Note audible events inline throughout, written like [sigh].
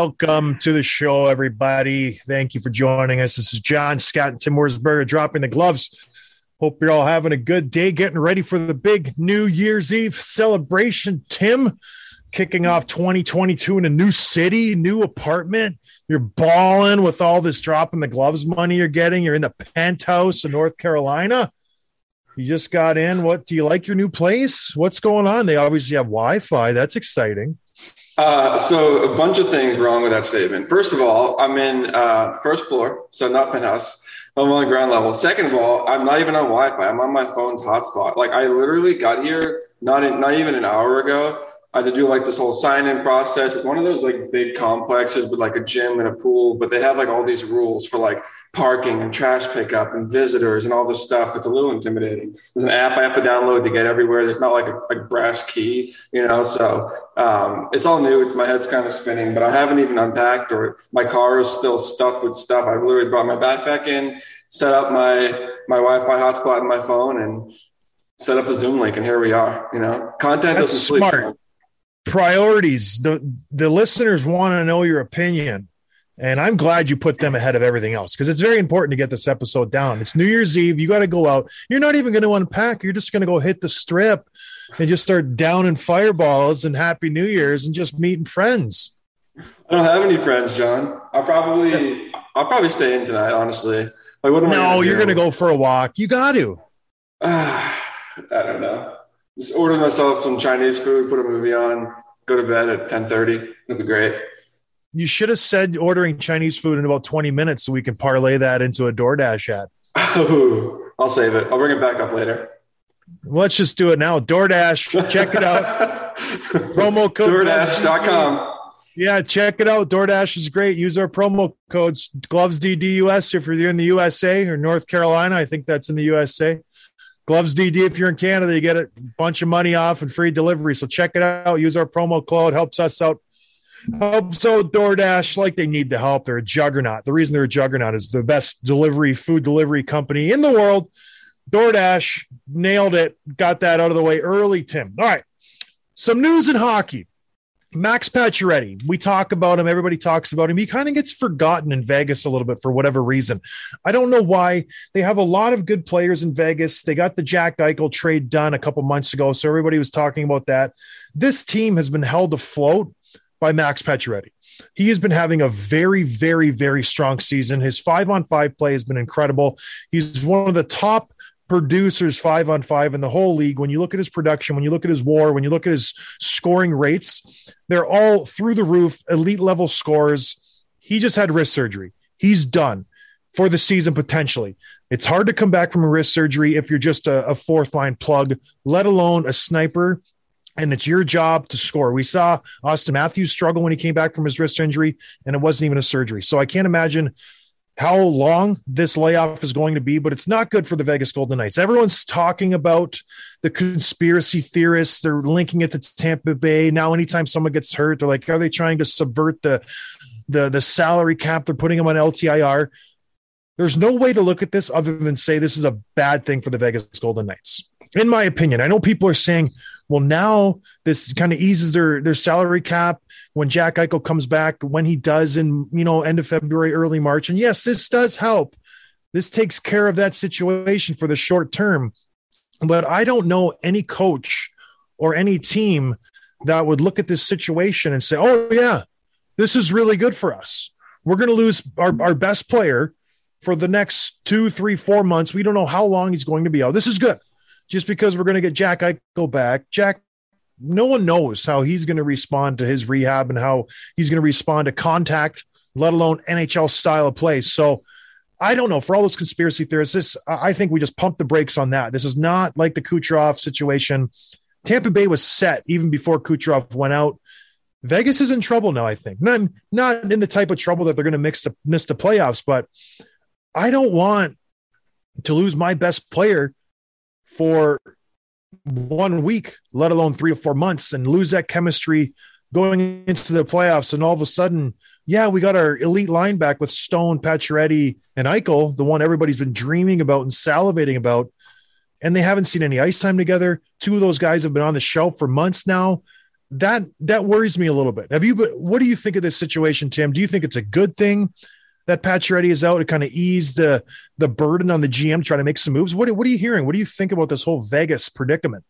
Welcome to the show, everybody. Thank you for joining us. This is John Scott and Tim Worsberger dropping the gloves. Hope you're all having a good day, getting ready for the big New Year's Eve celebration. Tim, kicking off 2022 in a new city, new apartment. You're balling with all this dropping the gloves money you're getting. You're in the penthouse in North Carolina. You just got in. What do you like your new place? What's going on? They obviously have Wi Fi. That's exciting. Uh, so a bunch of things wrong with that statement. First of all, I'm in uh, first floor, so not penthouse. I'm on the ground level. Second of all, I'm not even on Wi-Fi. I'm on my phone's hotspot. Like I literally got here not in, not even an hour ago. I had to do like this whole sign-in process. It's one of those like big complexes with like a gym and a pool, but they have like all these rules for like parking and trash pickup and visitors and all this stuff. It's a little intimidating. There's an app I have to download to get everywhere. There's not like a like brass key, you know. So um, it's all new. My head's kind of spinning, but I haven't even unpacked or my car is still stuffed with stuff. I literally brought my backpack in, set up my my Wi-Fi hotspot in my phone, and set up a Zoom link, and here we are. You know, content That's doesn't sleep. Priorities. The the listeners want to know your opinion. And I'm glad you put them ahead of everything else because it's very important to get this episode down. It's New Year's Eve. You got to go out. You're not even going to unpack. You're just going to go hit the strip and just start downing fireballs and Happy New Year's and just meeting friends. I don't have any friends, John. I'll probably I'll probably stay in tonight. Honestly, like what am I? No, you're going to go for a walk. You got to. [sighs] I don't know. Just order myself some Chinese food, put a movie on, go to bed at ten thirty. That'd be great. You should have said ordering Chinese food in about 20 minutes so we can parlay that into a DoorDash ad. Oh, I'll save it. I'll bring it back up later. Let's just do it now. DoorDash, check it out. [laughs] Promo code DoorDash.com. Yeah, check it out. DoorDash is great. Use our promo codes Gloves DDUS if you're in the USA or North Carolina. I think that's in the USA. Gloves DD if you're in Canada, you get a bunch of money off and free delivery. So check it out. Use our promo code. Helps us out. Helps out DoorDash like they need the help. They're a juggernaut. The reason they're a juggernaut is the best delivery food delivery company in the world. DoorDash nailed it. Got that out of the way early, Tim. All right. Some news in hockey. Max Pacioretty, we talk about him. Everybody talks about him. He kind of gets forgotten in Vegas a little bit for whatever reason. I don't know why. They have a lot of good players in Vegas. They got the Jack Eichel trade done a couple months ago, so everybody was talking about that. This team has been held afloat by Max Pacioretty. He has been having a very, very, very strong season. His five on five play has been incredible. He's one of the top producers five on five in the whole league. When you look at his production, when you look at his war, when you look at his scoring rates, they're all through the roof, elite level scores. He just had wrist surgery. He's done for the season potentially. It's hard to come back from a wrist surgery if you're just a, a fourth line plug, let alone a sniper. And it's your job to score. We saw Auston Matthews struggle when he came back from his wrist injury, and it wasn't even a surgery. So I can't imagine how long this layoff is going to be, but it's not good for the Vegas Golden Knights. Everyone's talking about the conspiracy theorists. They're linking it to Tampa Bay. Now, anytime someone gets hurt, they're like, are they trying to subvert the the the salary cap? They're putting them on LTIR. There's no way to look at this other than say this is a bad thing for the Vegas Golden Knights. In my opinion, I know people are saying, well, now this kind of eases their their salary cap when Jack Eichel comes back, when he does in you know end of February, early March. And yes, this does help. This takes care of that situation for the short term. But I don't know any coach or any team that would look at this situation and say, oh, yeah, this is really good for us. We're going to lose our, our best player for the next two, three, four months. We don't know how long he's going to be out. This is good just because we're going to get Jack Eichel back. Jack, no one knows how he's going to respond to his rehab and how he's going to respond to contact, let alone NHL style of play. So I don't know. For all those conspiracy theorists, this I think we just pump the brakes on that. This is not like the Kucherov situation. Tampa Bay was set even before Kucherov went out. Vegas is in trouble now. I think not not in the type of trouble that they're going to mix miss the playoffs, but I don't want to lose my best player for one week, let alone three or four months, and lose that chemistry going into the playoffs. And all of a sudden, yeah, we got our elite line back with Stone, Pacioretty, and Eichel, the one everybody's been dreaming about and salivating about. And they haven't seen any ice time together. Two of those guys have been on the shelf for months now. That that worries me a little bit. Have you? What do you think of this situation, Tim? Do you think it's a good thing that Pacioretty is out to kind of ease the the burden on the GM to try to make some moves? What what are you hearing? What do you think about this whole Vegas predicament?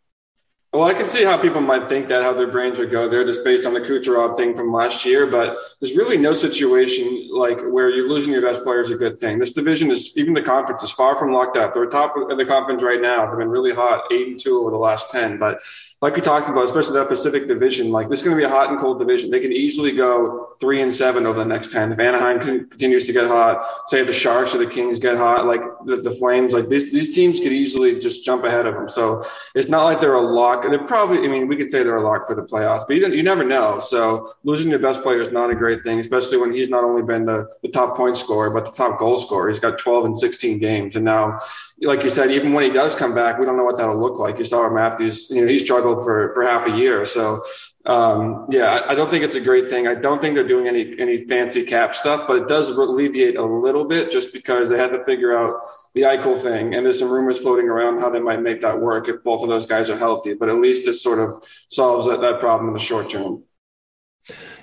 Well, I can see how people might think that, how their brains would go there just based on the Kucherov thing from last year. But there's really no situation like where you're losing your best player is a good thing. This division is, even the conference is far from locked up. They're top of the conference right now. They've been really hot, eight and two over the last 10. But like we talked about, especially that Pacific division, like this is going to be a hot and cold division. They can easily go three and seven over the next 10. If Anaheim continues to get hot, say the Sharks or the Kings get hot, like the, the Flames, like these, these teams could easily just jump ahead of them. So it's not like they're a lock. They're probably, I mean, we could say they're a lock for the playoffs, but you, you never know. So losing your best player is not a great thing, especially when he's not only been the, the top point scorer, but the top goal scorer. He's got 12 and 16 games. And now like you said, even when he does come back, we don't know what that'll look like. You saw Matthews, you know, he struggled for, for half a year. So, um, yeah, I, I, don't think it's a great thing. I don't think they're doing any, any fancy cap stuff, but it does alleviate a little bit just because they had to figure out the Eichel thing. And there's some rumors floating around how they might make that work if both of those guys are healthy, but at least this sort of solves that, that problem in the short term.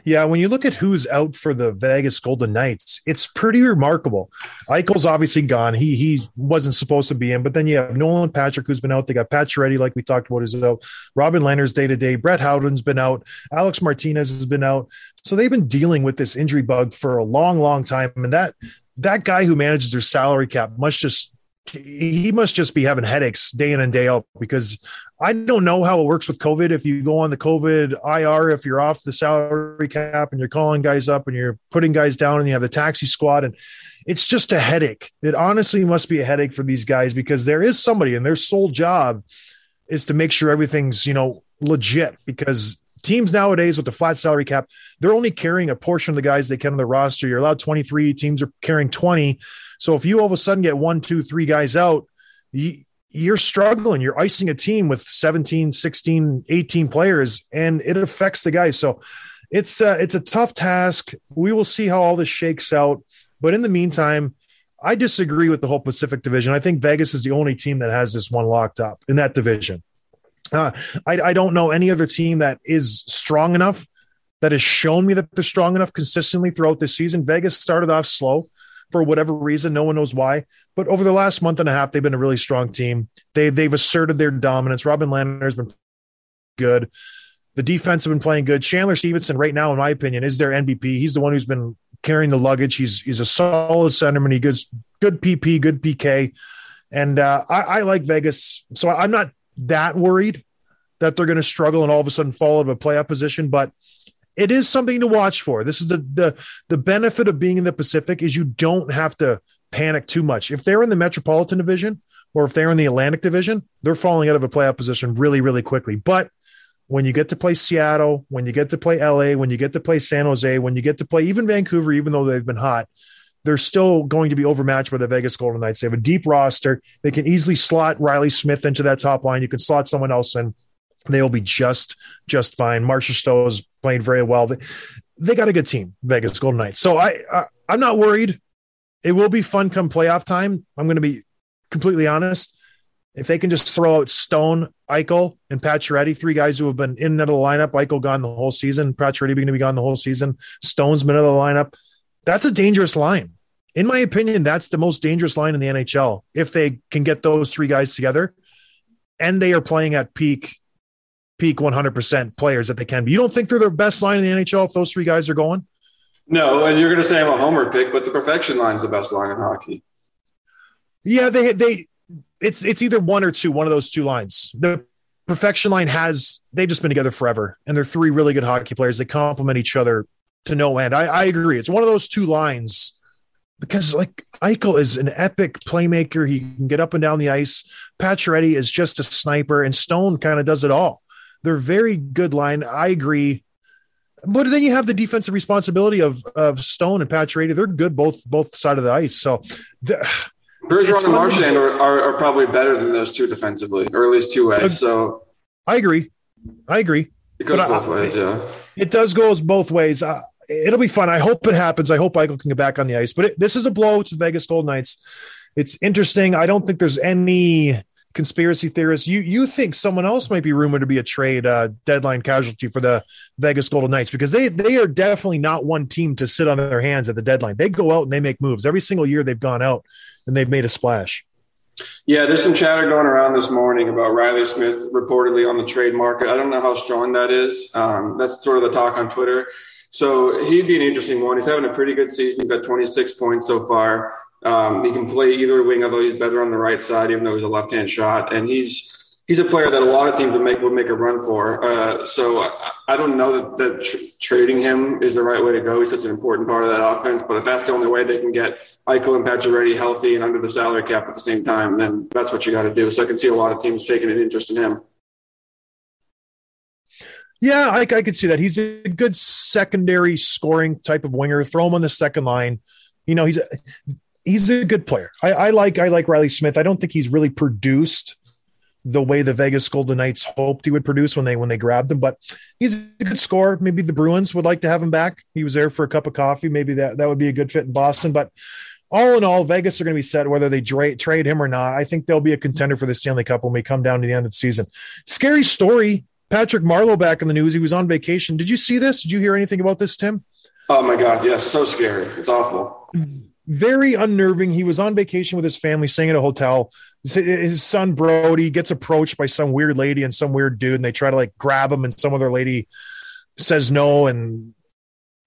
Yeah, when you look at who's out for the Vegas Golden Knights, it's pretty remarkable. Eichel's obviously gone. He he wasn't supposed to be in, but then you have Nolan Patrick who's been out. They got Pacioretty, like we talked about, is out. Robin Lehner's day to day. Brett Howden's been out. Alex Martinez has been out. So they've been dealing with this injury bug for a long, long time. And that that guy who manages their salary cap must just he must just be having headaches day in and day out because I don't know how it works with COVID. If you go on the COVID IR, if you're off the salary cap and you're calling guys up and you're putting guys down and you have the taxi squad, and it's just a headache. It honestly must be a headache for these guys because there is somebody and their sole job is to make sure everything's, you know, legit because teams nowadays with the flat salary cap, they're only carrying a portion of the guys they can on the roster. You're allowed 23 teams are carrying 20. So if you all of a sudden get one, two, three guys out, you, you're struggling. You're icing a team with 17, 16, 18 players, and it affects the guys. So it's uh, it's a tough task. We will see how all this shakes out. But in the meantime, I disagree with the whole Pacific Division. I think Vegas is the only team that has this one locked up in that division. Uh, I, I don't know any other team that is strong enough that has shown me that they're strong enough consistently throughout this season. Vegas started off slow for whatever reason. No one knows why. But over the last month and a half, they've been a really strong team. They they've asserted their dominance. Robin Lehner's been good. The defense have been playing good. Chandler Stephenson, right now, in my opinion, is their MVP. He's the one who's been carrying the luggage. He's he's a solid centerman. He gets good PP, good PK, and uh, I, I like Vegas. So I'm not that worried that they're going to struggle and all of a sudden fall out of a playoff position. But it is something to watch for. This is the the the benefit of being in the Pacific is you don't have to panic too much. If they're in the Metropolitan Division or if they're in the Atlantic Division, they're falling out of a playoff position really really quickly. But when you get to play Seattle, when you get to play LA, when you get to play San Jose, when you get to play even Vancouver, even though they've been hot, they're still going to be overmatched by the Vegas Golden Knights. They have a deep roster. They can easily slot Riley Smith into that top line. You can slot someone else in they'll be just just fine. Marcia Stowe is playing very well. They, they got a good team, Vegas Golden Knights. So I, I I'm not worried. it will be fun come playoff time. I'm going to be completely honest. If they can just throw out Stone, Eichel, and Pacioretty, three guys who have been in and out of the lineup, Eichel gone the whole season, Pacioretty going to be gone the whole season, Stone's been out of the lineup. That's a dangerous line. In my opinion, that's the most dangerous line in the NHL. If they can get those three guys together, and they are playing at peak, peak 100% players that they can be. You don't think they're the best line in the NHL if those three guys are going? No, and you're going to say I'm a homer pick, but the perfection line is the best line in hockey. Yeah, they they it's it's either one or two, one of those two lines. The perfection line has they've just been together forever, and they're three really good hockey players. They complement each other to no end. I, I agree. It's one of those two lines because like Eichel is an epic playmaker. He can get up and down the ice. Pacioretty is just a sniper, and Stone kind of does it all. They're very good line. I agree. But then you have the defensive responsibility of of Stone and Pacioretty. They're good both both side of the ice. So the, Bergeron and. Marchand are, are, are probably better than those two defensively, or at least two ways. So I agree. I agree. it goes But I- both ways. Yeah. It does go both ways. Uh, it'll be fun. I hope it happens. I hope Eichel can get back on the ice. But it, this is a blow to Vegas Golden Knights. It's interesting. I don't think there's any conspiracy theorists. You you think someone else might be rumored to be a trade uh, deadline casualty for the Vegas Golden Knights because they they are definitely not one team to sit on their hands at the deadline. They go out and they make moves every single year. They've gone out and they've made a splash. Yeah, there's some chatter going around this morning about Riley Smith reportedly on the trade market. I don't know how strong that is. Um, that's sort of the talk on Twitter. So he'd be an interesting one. He's having a pretty good season. He's got 26 points so far. Um, he can play either wing, although he's better on the right side, even though he's a left-hand shot. And he's he's a player that a lot of teams would make would make a run for. Uh, so I, I don't know that, that tr- trading him is the right way to go. He's such an important part of that offense. But if that's the only way they can get Eichel and Pacioretty healthy and under the salary cap at the same time, then that's what you got to do. So I can see a lot of teams taking an interest in him. Yeah, I, I could see that. He's a good secondary scoring type of winger. Throw him on the second line. You know, he's a he's a good player. I, I like I like Riley Smith. I don't think he's really produced the way the Vegas Golden Knights hoped he would produce when they when they grabbed him, but he's a good scorer. Maybe the Bruins would like to have him back. He was there for a cup of coffee. Maybe that that would be a good fit in Boston. But all in all, Vegas are going to be set whether they dra- trade him or not. I think they'll be a contender for the Stanley Cup when we come down to the end of the season. Scary story. Patrick Marleau back in the news. He was on vacation. Did you see this? Did you hear anything about this, Tim? Oh my God, yes, so scary. It's awful. [laughs] very unnerving. He was on vacation with his family, staying at a hotel. His, son Brody gets approached by some weird lady and some weird dude, and they try to like grab him, and some other lady says no, and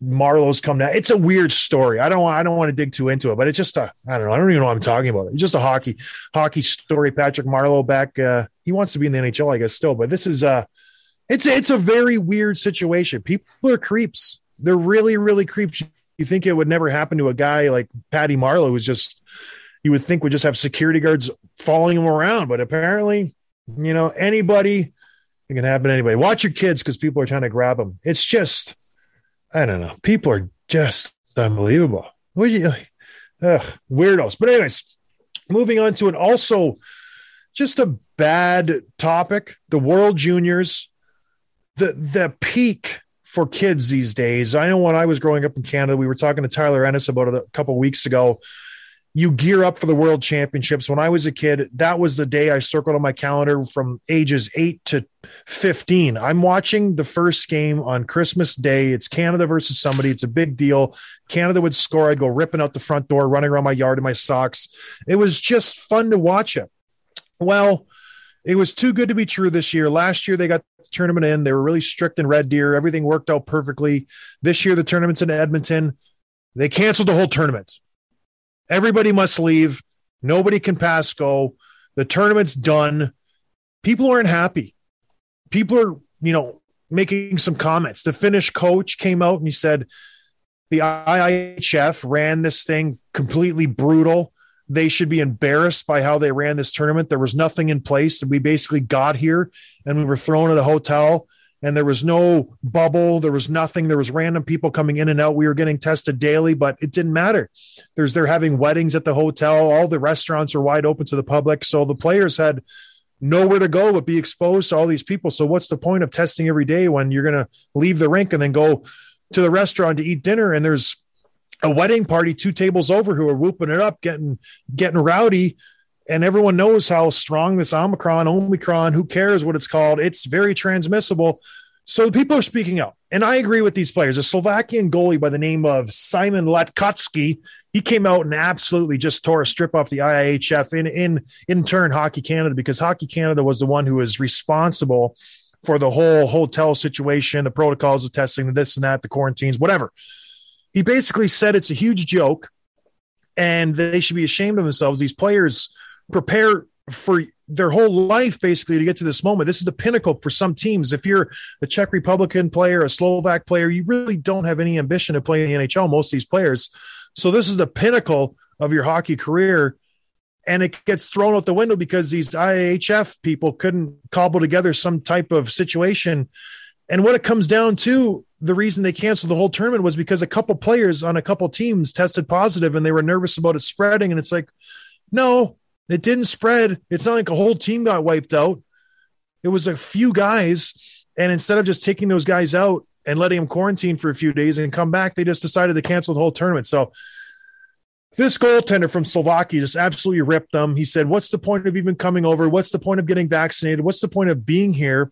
Marleau's come down. It's a weird story. I don't want I don't want to dig too into it, but it's just a I don't know. I don't even know what I'm talking about. It's just a hockey hockey story. Patrick Marleau back. Uh, he wants to be in the NHL, I guess, still, but this is uh it's it's a very weird situation. People are creeps. They're really really creeps. You think it would never happen to a guy like Patty Marleau, who's just you would think would just have security guards following him around, but apparently, you know, anybody it can happen anybody. Watch your kids because people are trying to grab them. It's just I don't know. People are just unbelievable. What you ugh, weirdos? But anyways, moving on to an also just a bad topic. The World Juniors, the the peak for kids these days. I know when I was growing up in Canada, we were talking to Tyler Ennis about it a couple weeks ago. You gear up for the World Championships. When I was a kid, that was the day I circled on my calendar from ages eight to 15. I'm watching the first game on Christmas Day. It's Canada versus somebody. It's a big deal. Canada would score. I'd go ripping out the front door, running around my yard in my socks. It was just fun to watch it. Well, it was too good to be true this year. Last year they got the tournament in. They were really strict in Red Deer. Everything worked out perfectly. This year the tournament's in Edmonton. They canceled the whole tournament. Everybody must leave. Nobody can pass go. The tournament's done. People aren't happy. People are, you know, making some comments. The Finnish coach came out and he said the IIHF ran this thing completely brutal they should be embarrassed by how they ran this tournament. There was nothing in place. We basically got here and we were thrown at a hotel and there was no bubble. There was nothing. There was random people coming in and out. We were getting tested daily, but it didn't matter. There's they're having weddings at the hotel. All the restaurants are wide open to the public. So the players had nowhere to go but be exposed to all these people. So what's the point of testing every day when you're going to leave the rink and then go to the restaurant to eat dinner and there's a wedding party two tables over who are whooping it up, getting getting rowdy. And everyone knows how strong this Omicron, Omicron, who cares what it's called? It's very transmissible. So people are speaking out. And I agree with these players. A Slovakian goalie by the name of Simon Latkoczy, he came out and absolutely just tore a strip off the IIHF in in in turn Hockey Canada because Hockey Canada was the one who was responsible for the whole hotel situation, the protocols of testing, the this and that, the quarantines, whatever. He basically said it's a huge joke and they should be ashamed of themselves. These players prepare for their whole life basically to get to this moment. This is the pinnacle for some teams. If you're a Czech Republican player, a Slovak player, you really don't have any ambition to play in the NHL, most of these players. So this is the pinnacle of your hockey career. And it gets thrown out the window because these IHF people couldn't cobble together some type of situation. And what it comes down to, the reason they canceled the whole tournament was because a couple players on a couple teams tested positive and they were nervous about it spreading. And it's like, no, it didn't spread. It's not like a whole team got wiped out. It was a few guys. And instead of just taking those guys out and letting them quarantine for a few days and come back, they just decided to cancel the whole tournament. So this goaltender from Slovakia just absolutely ripped them. He said, What's the point of even coming over? What's the point of getting vaccinated? What's the point of being here?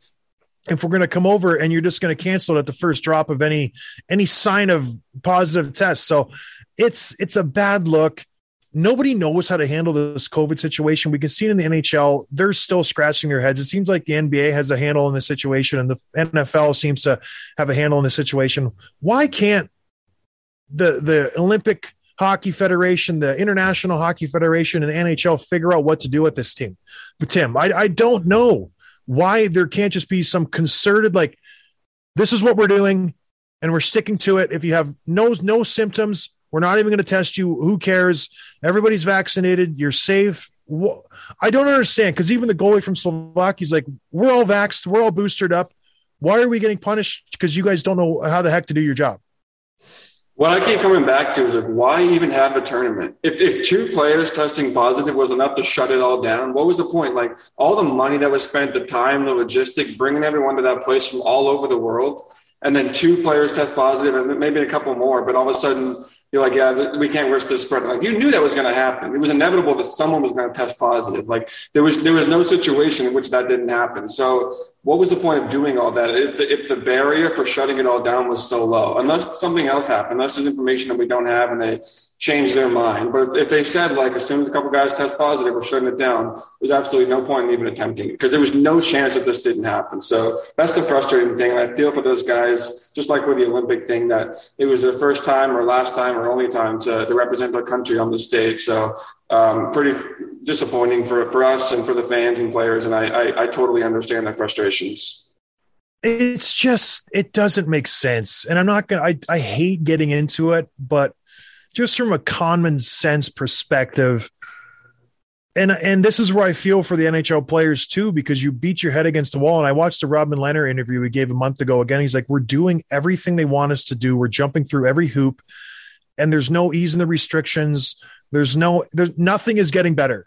If we're going to come over and you're just going to cancel it at the first drop of any any sign of positive test. So it's it's a bad look nobody knows how to handle this COVID situation. We can see it in the NHL. They're still scratching their heads. It seems like the NBA has a handle in the situation and the NFL seems to have a handle in the situation. Why can't the the Olympic Hockey Federation, the International Hockey Federation, and the NHL figure out what to do with this team? But Tim, I, I don't know why there can't just be some concerted like this is what we're doing and we're sticking to it. If you have no no symptoms, we're not even going to test you. Who cares? Everybody's vaccinated. You're safe. I don't understand because even the goalie from Slovakia is like, we're all vaxxed. We're all boosted up. Why are we getting punished? Because you guys don't know how the heck to do your job. What I keep coming back to is like, why even have the tournament? If, if two players testing positive was enough to shut it all down, what was the point? Like all the money that was spent, the time, the logistics, bringing everyone to that place from all over the world, and then two players test positive and maybe a couple more, but all of a sudden you're like, yeah, we can't risk this spread. Like you knew that was going to happen. It was inevitable that someone was going to test positive. Like there was there was no situation in which that didn't happen. So what was the point of doing all that if the, if the barrier for shutting it all down was so low? Unless something else happened, unless there's information that we don't have and they change their mind. But if they said like as soon as a couple guys test positive, we're shutting it down, there's absolutely no point in even attempting it because there was no chance that this didn't happen. So that's the frustrating thing. And I feel for those guys, just like with the Olympic thing, that it was their first time or last time or only time to, to represent their country on the stage. So um, pretty disappointing for, for us and for the fans and players. And I, I, I totally understand their frustrations. It's just, it doesn't make sense. And I'm not going to, I hate getting into it, but just from a common sense perspective, and and this is where I feel for the NHL players too, because you beat your head against the wall. And I watched the Robin Lehner interview we gave a month ago. Again, he's like, "We're doing everything they want us to do. We're jumping through every hoop, and there's no ease in the restrictions. There's no, there's nothing is getting better.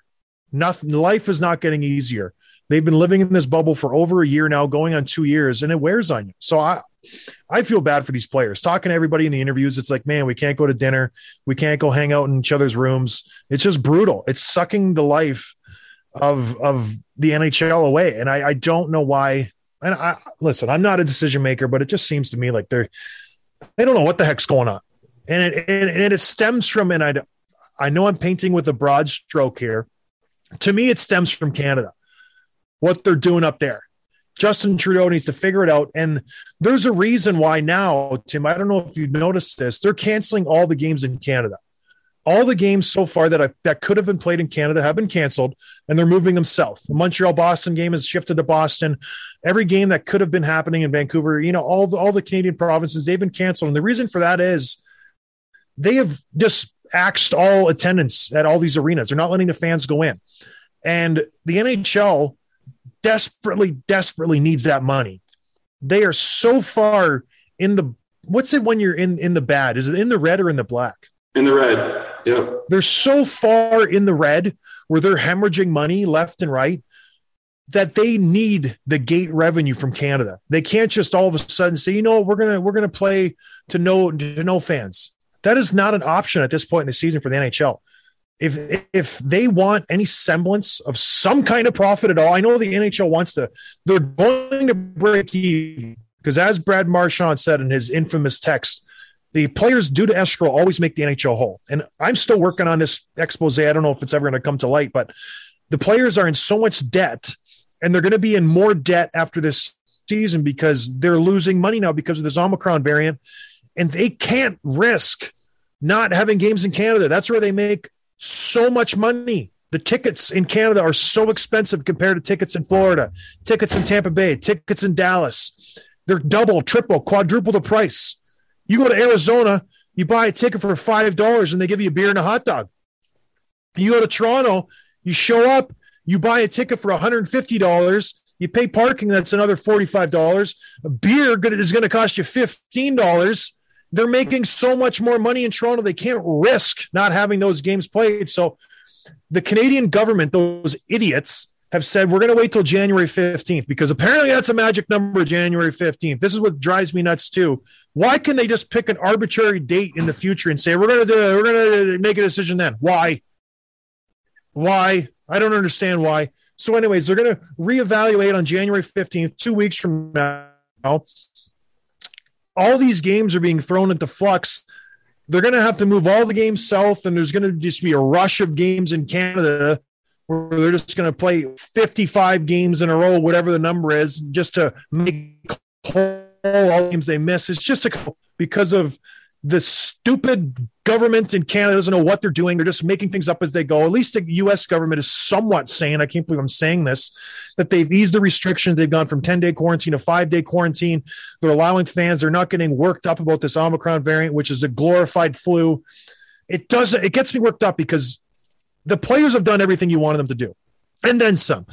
Nothing. Life is not getting easier. They've been living in this bubble for over a year now, going on two years, and it wears on you. So I, I feel bad for these players. Talking to everybody in the interviews, it's like, man, we can't go to dinner, we can't go hang out in each other's rooms. It's just brutal. It's sucking the life of of the NHL away, and I, I don't know why. And I listen, I'm not a decision maker, but it just seems to me like they're they don't know what the heck's going on, and it and, it stems from and I I know I'm painting with a broad stroke here. To me, it stems from Canada, what they're doing up there Justin Trudeau needs to figure it out. And there's a reason why now, Tim, I don't know if you've noticed this, they're canceling all the games in Canada. All the games so far that I, that could have been played in Canada have been canceled, and they're moving them south. The Montreal Boston game has shifted to Boston. Every game that could have been happening in Vancouver, you know, all the, all the Canadian provinces they've been canceled, and the reason for that is they have just axed all attendance at all these arenas. They're not letting the fans go in, and the NHL desperately, desperately needs that money. They are so far in the what's it when you're in in the bad? Is it in the red or in the black? In the red. Yep. They're so far in the red where they're hemorrhaging money left and right that they need the gate revenue from Canada. They can't just all of a sudden say, you know, we're gonna we're gonna play to no to no fans. That is not an option at this point in the season for the NHL. If if they want any semblance of some kind of profit at all, I know the NHL wants to. They're going to break even because, as Brad Marchand said in his infamous text, the players due to escrow always make the NHL whole. And I'm still working on this expose. I don't know if it's ever going to come to light, but the players are in so much debt, and they're going to be in more debt after this season because they're losing money now because of this Omicron variant, and they can't risk not having games in Canada. That's where they make so much money. The tickets in Canada are so expensive compared to tickets in Florida, tickets in Tampa Bay, tickets in Dallas. They're double, triple, quadruple the price. You go to Arizona, you buy a ticket for five dollars, and they give you a beer and a hot dog. You go to Toronto, you show up, you buy a ticket for one hundred and fifty dollars. You pay parking, that's another forty-five dollars. A beer is going to cost you fifteen dollars. They're making so much more money in Toronto, they can't risk not having those games played. So, the Canadian government, those idiots, have said we're going to wait till January 15th because apparently that's a magic number, January 15th. This is what drives me nuts too. Why can they just pick an arbitrary date in the future and say we're going to do we're going to make a decision then? Why? Why? I don't understand why. So, anyways, they're going to reevaluate on January 15th, two weeks from now. All these games are being thrown into flux. They're going to have to move all the games south, and there's going to just be a rush of games in Canada where they're just going to play 55 games in a row, whatever the number is, just to make all games they miss. It's just a, because of the stupid government in Canada doesn't know what they're doing. They're just making things up as they go. At least the U.S. government is somewhat sane. I can't believe I'm saying this, that they've eased the restrictions. They've gone from 10 day quarantine to five day quarantine. They're allowing fans. They're not getting worked up about this Omicron variant, which is a glorified flu. It does. It gets me worked up because the players have done everything you wanted them to do, and then some.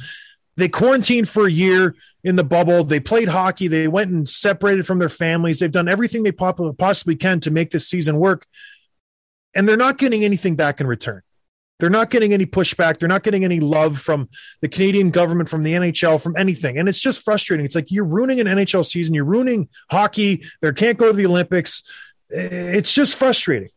They quarantined for a year in the bubble. They played hockey. They went and separated from their families. They've done everything they possibly can to make this season work, and they're not getting anything back in return. They're not getting any pushback. They're not getting any love from the Canadian government, from the NHL, from anything. And it's just frustrating. It's like you're ruining an NHL season. You're ruining hockey. They can't go to the Olympics. Eh, it's just frustrating.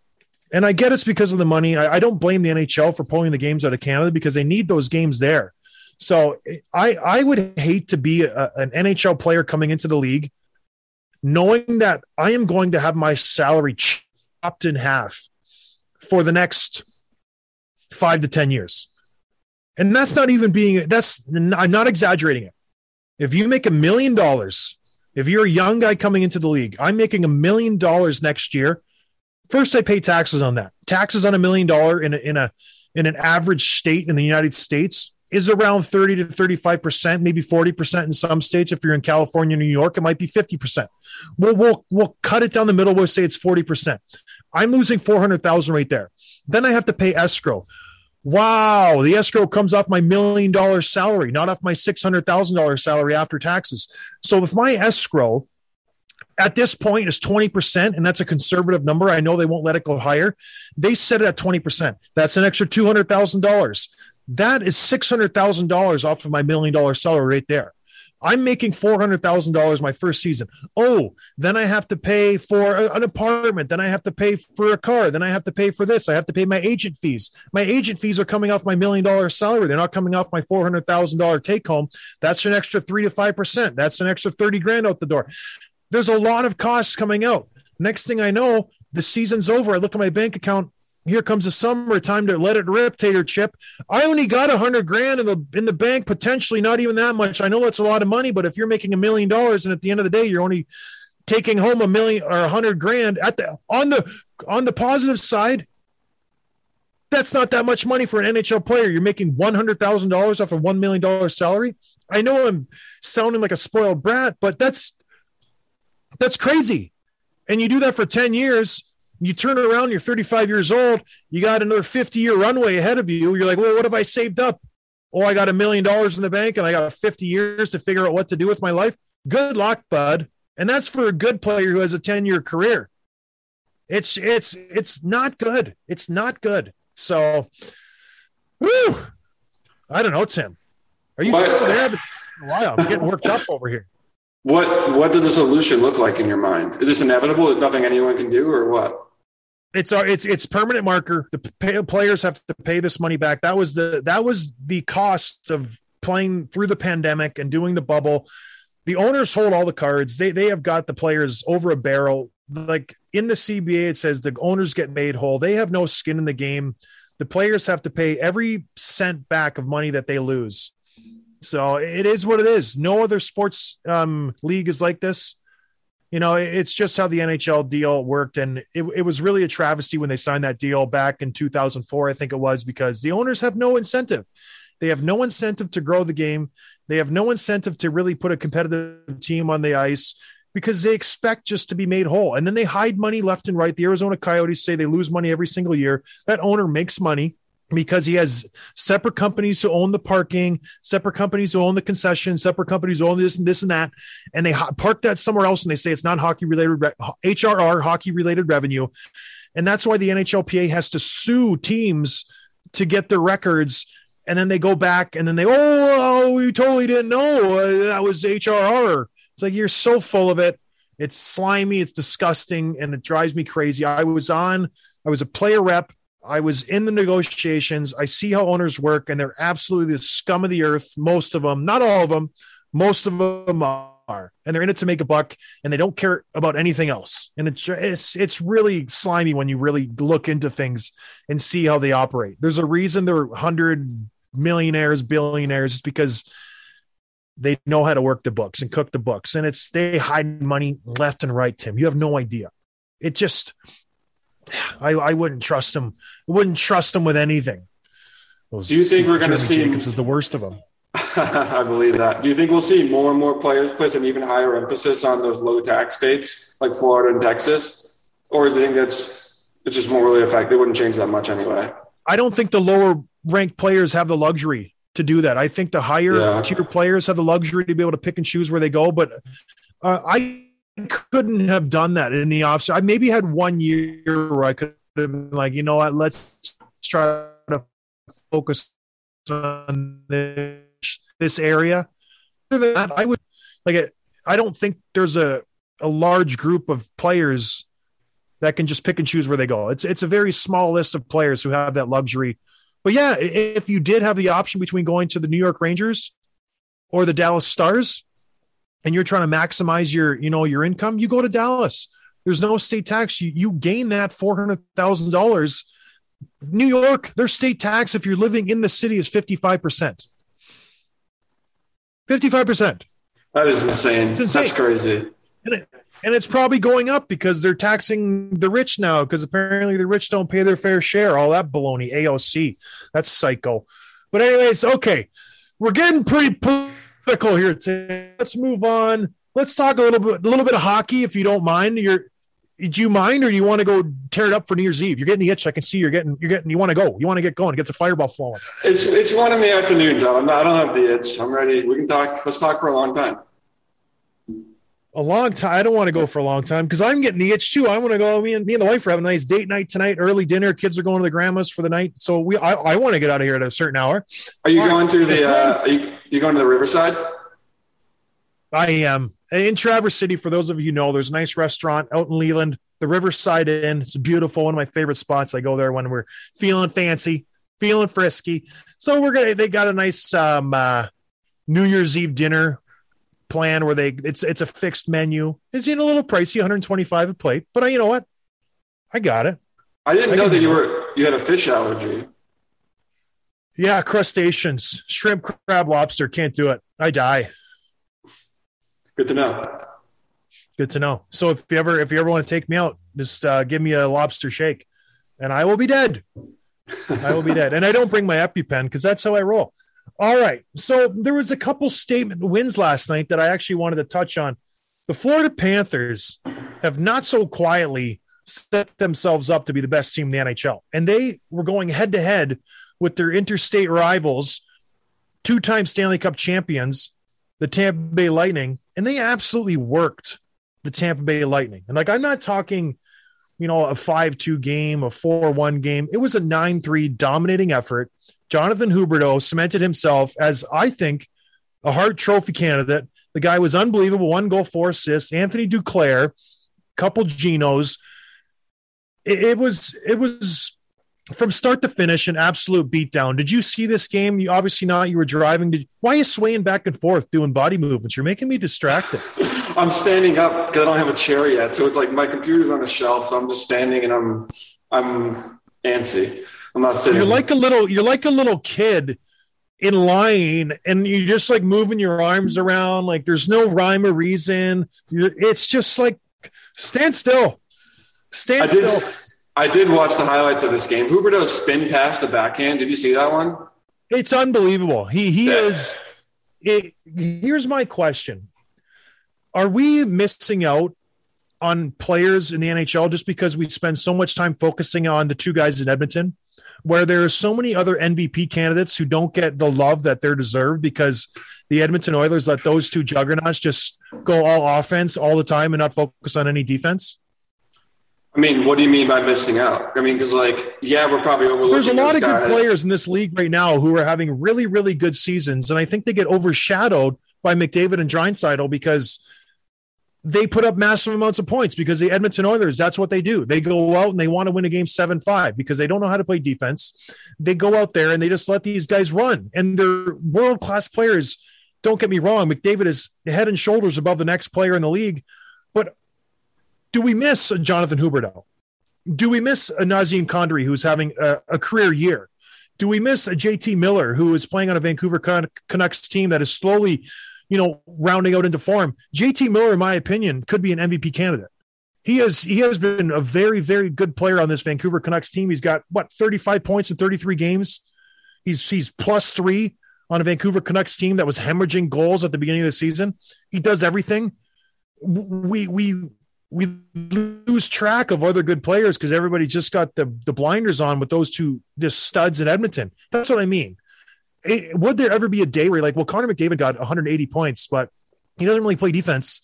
And I get it's because of the money. I, I don't blame the NHL for pulling the games out of Canada because they need those games there. So I I would hate to be a, an NHL player coming into the league, knowing that I am going to have my salary chopped in half for the next five to ten years, and that's not even being that's I'm not exaggerating it. If you make a million dollars, if you're a young guy coming into the league, I'm making a million dollars next year First, I pay taxes on that. Taxes on a million dollar in a, in a in an average state in the United States is around 30 to 35 percent, maybe 40 percent in some states. If you're in California, New York, it might be 50 percent. We'll, we'll we'll cut it down the middle. We'll say it's 40 percent. I'm losing 400,000 right there. Then I have to pay escrow. Wow, the escrow comes off my million dollar salary, not off my $600,000 salary after taxes. So if my escrow at this point is 20%, and that's a conservative number. I know they won't let it go higher. They set it at 20%. That's an extra $200,000. That is $600,000 off of my million dollar salary right there. I'm making $400,000 my first season. Oh, then I have to pay for an apartment. Then I have to pay for a car. Then I have to pay for this. I have to pay my agent fees. My agent fees are coming off my million dollar salary. They're not coming off my $400,000 take home. That's an extra three to 5%. That's an extra 30 grand out the door there's a lot of costs coming out. Next thing I know, the season's over. I look at my bank account. Here comes the summer time to let it rip, Tater Chip. I only got a hundred grand in the in the bank, potentially not even that much. I know that's a lot of money, but if you're making a million dollars and at the end of the day you're only taking home a million or a hundred grand at the on the on the positive side, that's not that much money for an NHL player. You're making one hundred thousand dollars off a one million dollar salary. I know I'm sounding like a spoiled brat, but that's that's crazy. And you do that for 10 years. You turn around, you're 35 years old, you got another 50 year runway ahead of you. You're like, well, what have I saved up? Oh, I got a million dollars in the bank and I got 50 years to figure out what to do with my life. Good luck, bud. And that's for a good player who has a 10 year career. It's it's it's not good. It's not good. So whew, I don't know, Tim. Are you still there? Wow, I'm getting worked up over here. What what does the solution look like in your mind? Is this inevitable? Is nothing anyone can do, or what? It's our it's it's permanent marker. The pay, players have to pay this money back. That was the that was the cost of playing through the pandemic and doing the bubble. The owners hold all the cards. They they have got the players over a barrel. Like in the CBA, it says the owners get made whole. They have no skin in the game. The players have to pay every cent back of money that they lose. So it is what it is. No other sports um, league is like this you know, it's just how the NHL deal worked. And it, it was really a travesty when they signed that deal back in 2004, I think it was, because the owners have no incentive. They have no incentive to grow the game. They have no incentive to really put a competitive team on the ice because they expect just to be made whole. And then they hide money left and right. The Arizona Coyotes say they lose money every single year. That owner makes money because he has separate companies who own the parking, separate companies who own the concession, separate companies who own this and this and that, and they ho- park that somewhere else and they say it's not hockey related re- HRR hockey related revenue, and that's why the NHLPA has to sue teams to get their records, and then they go back and then they oh, oh we totally didn't know uh, that was HRR. It's like you're so full of it. It's slimy, it's disgusting, and it drives me crazy. I was on, I was a player rep I was in the negotiations. I see how owners work, and they're absolutely the scum of the earth. Most of them, not all of them, most of them are, and they're in it to make a buck, and they don't care about anything else. And it's it's it's really slimy when you really look into things and see how they operate. There's a reason they're hundred millionaires, billionaires, is because they know how to work the books and cook the books, and it's they hide money left and right. Tim, you have no idea. It just I, I wouldn't trust him. I wouldn't trust him with anything. Those Do you think we're going to see? Jacobs is the worst of them. [laughs] I believe that. Do you think we'll see more and more players place an even higher emphasis on those low tax states like Florida and Texas, or do you think that's it's just more really affect? It wouldn't change that much anyway. I don't think the lower ranked players have the luxury to do that. I think the higher Yeah. tier players have the luxury to be able to pick and choose where they go. But uh, I couldn't have done that in the offseason. I maybe had one year where I could have been like, you know what, let's try to focus on this, this area. Other than that, I would like it. I don't think there's a, a large group of players that can just pick and choose where they go. It's it's a very small list of players who have that luxury. But yeah, if you did have the option between going to the New York Rangers or the Dallas Stars, and you're trying to maximize your you know your income, you go to Dallas. There's no state tax. You you gain that four hundred thousand dollars. New York, their state tax if you're living in the city is fifty five percent. Fifty five percent. That is insane. Insane. That's crazy. and, it, and it's probably going up because they're taxing the rich now because apparently the rich don't pay their fair share. All that baloney, AOC, that's psycho. But anyways, okay, we're getting pretty political oh, here. Today. Let's move on. Let's talk a little bit, a little bit of hockey, if you don't mind. You're, do you mind, or do you want to go tear it up for New Year's Eve? You're getting the itch. I can see you're getting, you're getting. You want to go. You want to get going. Get the fireball flowing. It's it's one in the afternoon, John. I don't have the itch. I'm ready. We can talk. Let's talk for a long time. A long time. I don't want to go for a long time because I'm getting the itch too. I want to go. Me and me and the wife are having a nice date night tonight, early dinner. Kids are going to the grandma's for the night, so we. I, I want to get out of here at a certain hour. Are you All right. going to the? Uh, are you, you going to the Riverside? I am in Traverse City. For those of you who know, there's a nice restaurant out in Leland, the Riverside Inn. It's beautiful. One of my favorite spots. I go there when we're feeling fancy, feeling frisky. So we're gonna. They got a nice um, uh, New Year's Eve dinner plan where they it's it's a fixed menu. It's in a little pricey, 125 a plate, but I, you know what? I got it. I didn't I know that you were you had a fish allergy. Yeah, crustaceans, shrimp, crab, lobster. Can't do it. I die. Good to know. Good to know. So if you ever if you ever want to take me out, just uh, give me a lobster shake, and I will be dead. I will be dead. And I don't bring my EpiPen because that's how I roll. All right. So there was a couple statement wins last night that I actually wanted to touch on. The Florida Panthers have not so quietly set themselves up to be the best team in the NHL. And they were going head to head with their interstate rivals, two time Stanley Cup champions, the Tampa Bay Lightning, and they absolutely worked the Tampa Bay Lightning. And like, I'm not talking, you know, a 5 2 game, a 4 1 game. It was a 9 3 dominating effort. Jonathan Huberdeau cemented himself as, I think, a Hart Trophy candidate. The guy was unbelievable. One goal, four assists. Anthony Duclair, couple Genos. it, it was it was from start to finish an absolute beatdown. Did you see this game? You obviously not. You were driving. Did, why are you swaying back and forth doing body movements? You're making me distracted. [laughs] I'm standing up because I don't have a chair yet. So it's like my computer's on a shelf. So I'm just standing and I'm I'm antsy. I'm not sitting. You're like a little. You're like a little kid in line, and you're just like moving your arms around. Like there's no rhyme or reason. It's just like stand still. Stand I did. still. I did watch the highlights of this game. Huberdeau's spin past the backhand. Did you see that one? It's unbelievable. He he Yeah. is. It, here's my question: Are we missing out on players in the NHL just because we spend so much time focusing on the two guys in Edmonton, where there are so many other MVP candidates who don't get the love that they're deserved because the Edmonton Oilers let those two juggernauts just go all offense all the time and not focus on any defense? I mean, what do you mean by missing out? I mean, because like, yeah, we're probably overlooking. There's a lot of good guys. players in this league right now who are having really, really good seasons, and I think they get overshadowed by McDavid and Draisaitl because they put up massive amounts of points because the Edmonton Oilers, that's what they do. They go out and they want to win a game 7-5 because they don't know how to play defense. They go out there and they just let these guys run. And they're world-class players. Don't get me wrong, McDavid is head and shoulders above the next player in the league, but do we miss Jonathan Huberdeau? Do we miss a Nazem Kadri who's having a, a career year? Do we miss a JT Miller who is playing on a Vancouver Can- Canucks team that is slowly, you know, rounding out into form? JT Miller, in my opinion, could be an MVP candidate. He has he has been a very very good player on this Vancouver Canucks team. He's got what 35 points in 33 games. He's he's plus 3 on a Vancouver Canucks team that was hemorrhaging goals at the beginning of the season. He does everything. We we we lose track of other good players because everybody just got the the blinders on with those two just studs in Edmonton. That's what I mean. It- would there ever be a day where you're like, well, Connor McDavid got 180 points, but he doesn't really play defense,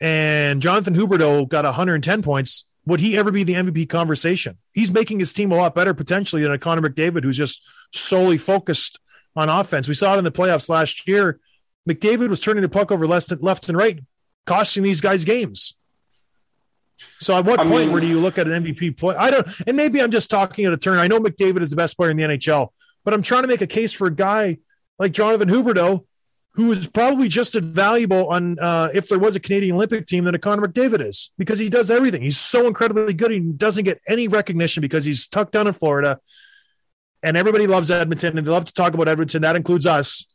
and Jonathan Huberdeau got 110 points. Would he ever be the MVP conversation? He's making his team a lot better potentially than a Connor McDavid who's just solely focused on offense. We saw it in the playoffs last year. McDavid was turning the puck over left and left and right, costing these guys games. So at what I point mean- where do you look at an MVP play? I don't, and maybe I'm just talking at a turn. I know McDavid is the best player in the NHL, but I'm trying to make a case for a guy like Jonathan Huberdeau, who is probably just as valuable on uh, if there was a Canadian Olympic team than a Connor McDavid is because he does everything. He's so incredibly good. He doesn't get any recognition because he's tucked down in Florida, and everybody loves Edmonton and they love to talk about Edmonton. That includes us.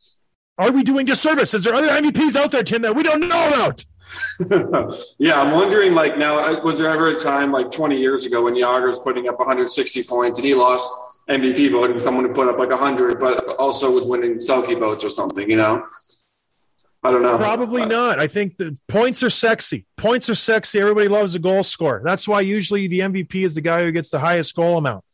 Are we doing disservice? Is there other MVPs out there, Tim, that we don't know about? [laughs] yeah, I'm wondering. Like now, was there ever a time like 20 years ago when Jagr was putting up 160 points and he lost MVP voting, someone who put up like 100, but also was winning Selke votes or something? You know, I don't know. Probably not. I think the points are sexy. Points are sexy. Everybody loves a goal scorer. That's why usually the MVP is the guy who gets the highest goal amount.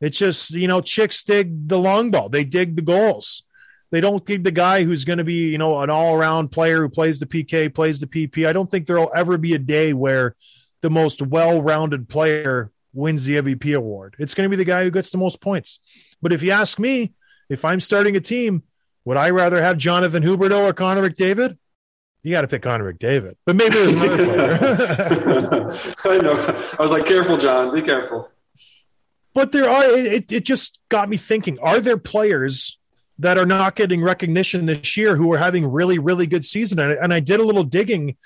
It's just, you know, chicks dig the long ball. They dig the goals. They don't dig the guy who's going to be, you know, an all around player who plays the PK, plays the PP. I don't think there'll ever be a day where the most well rounded player wins the MVP award. It's going to be the guy who gets the most points. But if you ask me, if I'm starting a team, would I rather have Jonathan Huberdeau or Connor McDavid? You got to pick Connor McDavid. But maybe there's another [laughs] player. [laughs] I know. I was like, careful, John. Be careful. but there are it, it just got me thinking are there players that are not getting recognition this year who are having really really good season and, and i did a little digging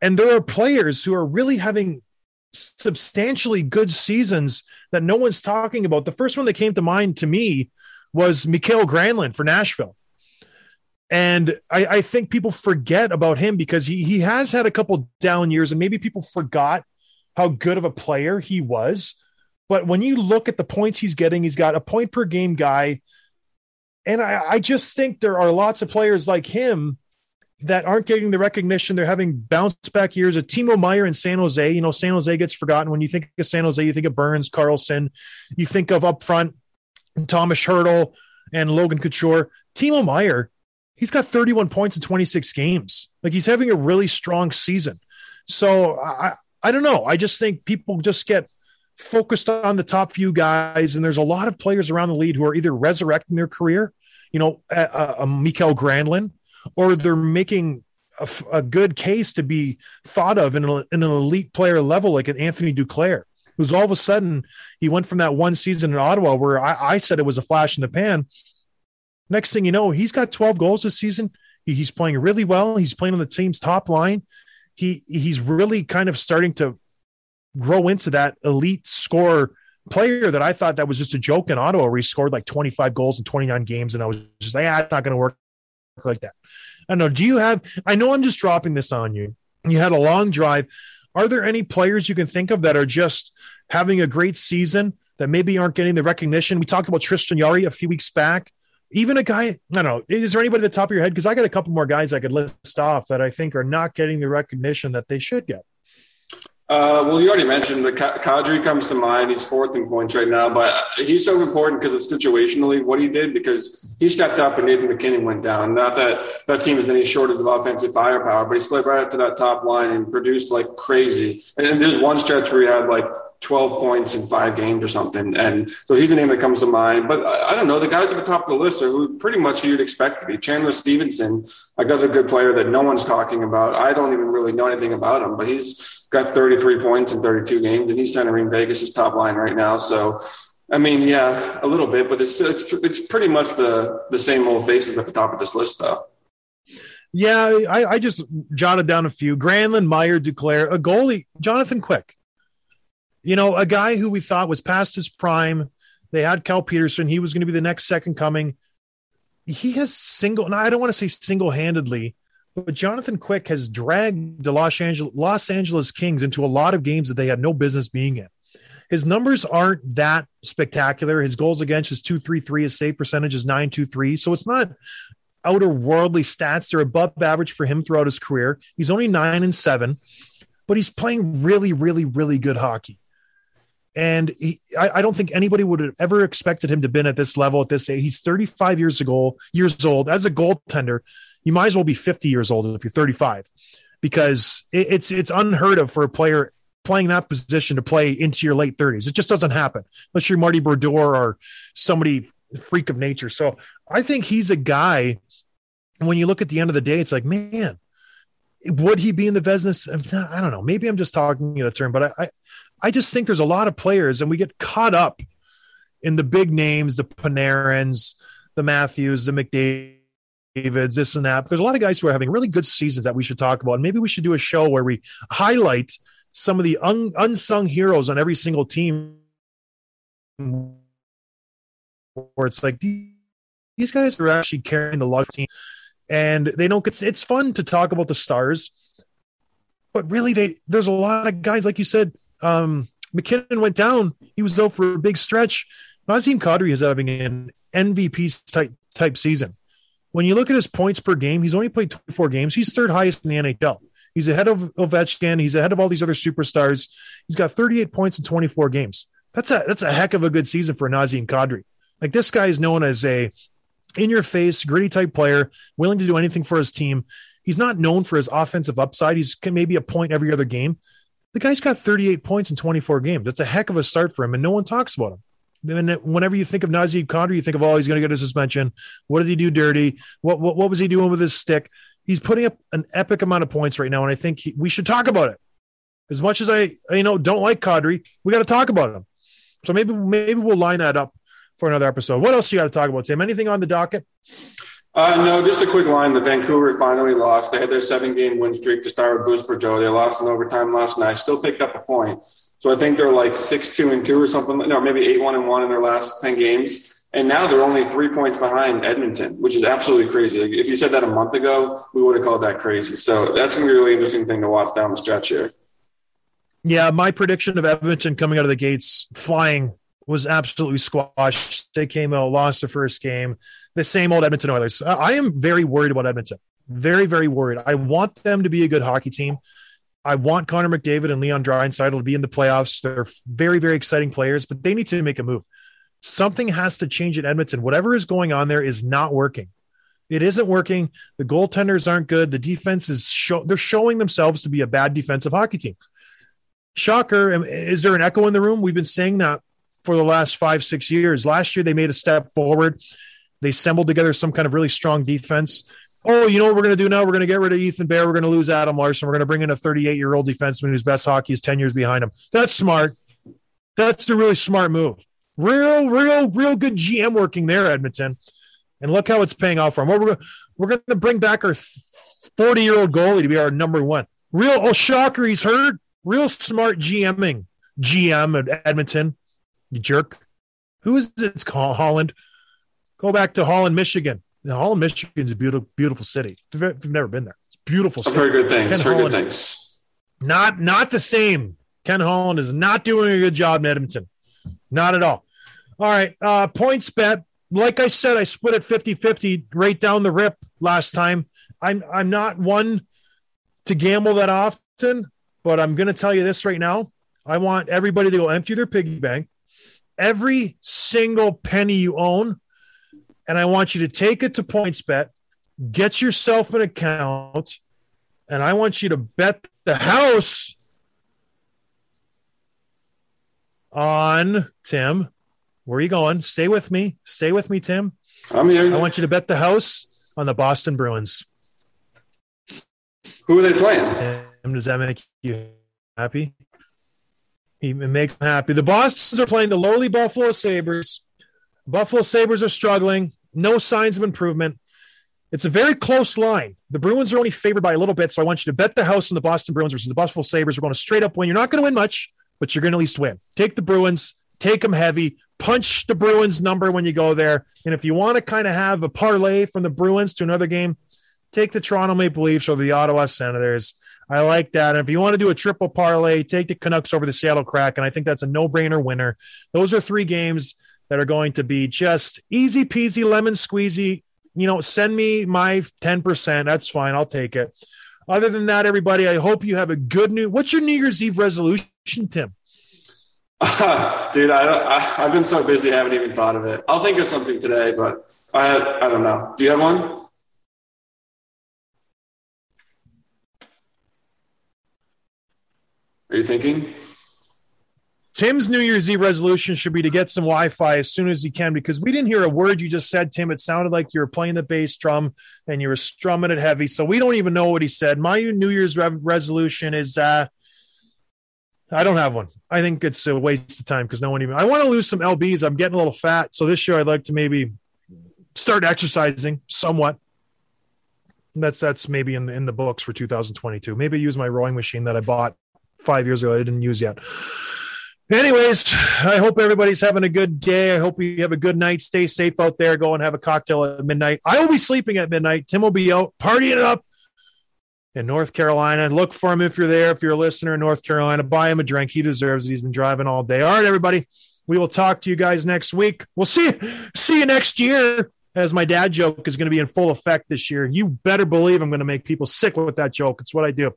and there are players who are really having substantially good seasons that no one's talking about. The first one that came to mind to me was Mikael Granlund for Nashville. And I, I think people forget about him because he he has had a couple down years and maybe people forgot how good of a player he was. But when you look at the points he's getting, he's got a point per game guy. And I, I just think there are lots of players like him that aren't getting the recognition. They're having bounce back years. A Timo Meier in San Jose, you know, San Jose gets forgotten. When you think of San Jose, you think of Burns, Karlsson, you think of up front Tomas Hertl and Logan Couture. Timo Meier, he's got 31 points in 26 games. Like he's having a really strong season. So I, I don't know. I just think people just get focused on the top few guys, and there's a lot of players around the league who are either resurrecting their career, you know, a, a Mikael Granlund, or they're making a good case to be thought of in, a, in an elite player level, like an Anthony Duclair. was all of a sudden he went from that one season in Ottawa where I, I said it was a flash in the pan. Next thing you know, he's got 12 goals this season. He, he's playing really well. He's playing on the team's top line. He he's really kind of starting to grow into that elite scorer player that I thought that was just a joke in Ottawa where he scored like 25 goals in 29 games. And I was just like, ah, it's not going to work like that. I don't know. Do you have, I know I'm just dropping this on you. You had a long drive. Are there any players you can think of that are just having a great season that maybe aren't getting the recognition? We talked about Tristan Jarry a few weeks back. Even a guy, I don't know. Is there anybody at the top of your head? Because I got a couple more guys I could list off that I think are not getting the recognition that they should get. Uh, well, you already mentioned the Kadri comes to mind. He's fourth in points right now, but he's so important because of situationally what he did because he stepped up and Nathan MacKinnon went down. Not that that team is any shortage of offensive firepower, but he slid right up to that top line and produced like crazy. And there's one stretch where he had like 12 points in five games or something. And so he's the name that comes to mind. But I, I don't know. The guys at the top of the list are who pretty much who you'd expect to be. Chandler Stephenson, another good player that no one's talking about. I don't even really know anything about him, but he's got 33 points in 32 games, and he's centering Vegas' top line right now. So, I mean, yeah, a little bit, but it's it's, it's pretty much the the same old faces at the top of this list, though. Yeah, I, I just jotted down a few: Granlund, Meier, Duclair, a goalie, Jonathan Quick. You know, a guy who we thought was past his prime. They had Cal Petersen. he was going to be the next second coming. He has single, and I don't want to say single handedly, but Jonathan Quick has dragged the Los Angeles Los Angeles Kings into a lot of games that they had no business being in. His numbers aren't that spectacular. His goals against is 233, his save percentage is 923. So it's not outer worldly stats. They're above average for him throughout his career. He's only nine and seven, but he's playing really, really, really good hockey. And he, I, I, don't think anybody would have ever expected him to been at this level at this age. He's 35 years ago, years old as a goaltender you might as well be 50 years old if you're 35 because it's it's unheard of for a player playing that position to play into your late 30s. It just doesn't happen unless you're Marty Brodeur or somebody freak of nature. So I think he's a guy. When you look at the end of the day, it's like, man, would he be in the business? I don't know. Maybe I'm just talking in a term, but I, I, I just think there's a lot of players, and we get caught up in the big names, the Panarins, the Matthews, the McDavid's, this and that. But there's a lot of guys who are having really good seasons that we should talk about. And maybe we should do a show where we highlight some of the un- unsung heroes on every single team. Where it's like these guys are actually carrying the love team, and they don't get. It's fun to talk about the stars, but really, they there's a lot of guys like you said. Um, MacKinnon went down; he was out for a big stretch. Nazem Kadri is having an MVP type type season when you look at his points per game, he's only played 24 games. He's third highest in the NHL. He's ahead of Ovechkin. He's ahead of all these other superstars. He's got 38 points in 24 games. That's a that's a heck of a good season for Nazem Kadri. Like this guy is known as a in your face, gritty type player, willing to do anything for his team. He's not known for his offensive upside. He's maybe a point every other game. The guy's got 38 points in 24 games. That's a heck of a start for him, and no one talks about him. Then whenever you think of Nazem Kadri, you think of, oh, he's going to get a suspension. What did he do dirty? What, what, what was he doing with his stick? He's putting up an epic amount of points right now, and I think he, we should talk about it. As much as I, you know, don't like Kadri, we got to talk about him. So maybe maybe we'll line that up for another episode. What else you got to talk about, Tim? Anything on the docket? Uh, no, just a quick line. The Vancouver finally lost. They had their seven game win streak to start with Bruce Boudreau. They lost in overtime last night. Still picked up a point. So I think they're like six two and two or something. No, maybe eight one and one in their last ten games. And now they're only three points behind Edmonton, which is absolutely crazy. Like if you said that a month ago, we would have called that crazy. So that's going to be a really interesting thing to watch down the stretch here. Yeah, my prediction of Edmonton coming out of the gates flying was absolutely squashed. They came out, lost the first game. The same old Edmonton Oilers. Uh, I am very worried about Edmonton. Very, very worried. I want them to be a good hockey team. I want Connor McDavid and Leon Draisaitl to be in the playoffs. They're very, very exciting players, but they need to make a move. Something has to change in Edmonton. Whatever is going on there is not working. It isn't working. The goaltenders aren't good. The defense is show, they're showing themselves to be a bad defensive hockey team. Shocker. Is there an echo in the room? We've been saying that for the last five, six years. Last year, they made a step forward. They assembled together some kind of really strong defense oh, you know what we're going to do now? We're going to get rid of Ethan Bear. We're going to lose Adam Larsson. We're going to bring in a 38 year old defenseman whose best hockey is 10 years behind him. That's smart. That's a really smart move. Real, real, real good GM working there, Edmonton. And look how it's paying off for him. We're, we're, going to bring back our 40 year old goalie to be our number one. Real, oh, shocker, he's hurt. Real smart GMing. GM at Edmonton. You jerk. Who is it? It's Holland. Go back to Holland, Michigan. Now, Holland, Michigan is a beautiful, beautiful city. If you've never been there, it's beautiful. City. heard good things. Holland. good things. Not, not the same. Ken Holland is not doing a good job in Edmonton. Not at all. All right. Uh, PointsBet. Like I said, I split it 50 50 right down the rip last time. I'm, I'm not one to gamble that often, but I'm going to tell you this right now. I want everybody to go empty their piggy bank, every single penny you own, and I want you to take it to PointsBet, get yourself an account, and I want you to bet the house on Tim. Where are you going? Stay with me. Stay with me, Tim. I'm here. I want you to bet the house on the Boston Bruins. Who are they playing? Tim, does that make you happy? It makes me happy. The Bostons are playing the lowly Buffalo Sabres. Buffalo Sabres are struggling. No signs of improvement. It's a very close line. The Bruins are only favored by a little bit, so I want you to bet the house on the Boston Bruins versus the Buffalo Sabres. We're going to straight up win. You're not going to win much, but you're going to at least win. Take the Bruins, take them heavy, punch the Bruins number when you go there. And if you want to kind of have a parlay from the Bruins to another game, take the Toronto Maple Leafs or the Ottawa Senators. I like that. And if you want to do a triple parlay, take the Canucks over the Seattle Crack. And I think that's a no brainer winner. Those are three games that are going to be just easy peasy, lemon squeezy. You know, send me my 10%. That's fine. I'll take it. Other than that, everybody, I hope you have a good new. What's your New Year's Eve resolution, Tim? [laughs] Dude, I don't, I, I've been so busy, I haven't even thought of it. I'll think of something today, but I, I don't know. Do you have one? Are you thinking? Tim's New Year's Eve resolution should be to get some Wi-Fi as soon as he can because we didn't hear a word you just said, Tim. It sounded like you were playing the bass drum and you were strumming it heavy, so we don't even know what he said. My New Year's re- resolution is uh, I don't have one. I think it's a waste of time because no one even. I want to lose some lbs. I'm getting a little fat, so this year I'd like to maybe start exercising somewhat. That's that's maybe in the in the books for 2022. Maybe use my rowing machine that I bought five years ago. I didn't use yet. Anyways, I hope everybody's having a good day. I hope you have a good night. Stay safe out there. Go and have a cocktail at midnight. I will be sleeping at midnight. Tim will be out partying up in North Carolina. Look for him if you're there. If you're a listener in North Carolina, buy him a drink. He deserves it. He's been driving all day. All right, everybody. We will talk to you guys next week. We'll see see you next year. As my dad joke is going to be in full effect this year. You better believe I'm going to make people sick with that joke. It's what I do. All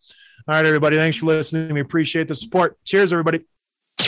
right, everybody. Thanks for listening. We appreciate the support. Cheers, everybody.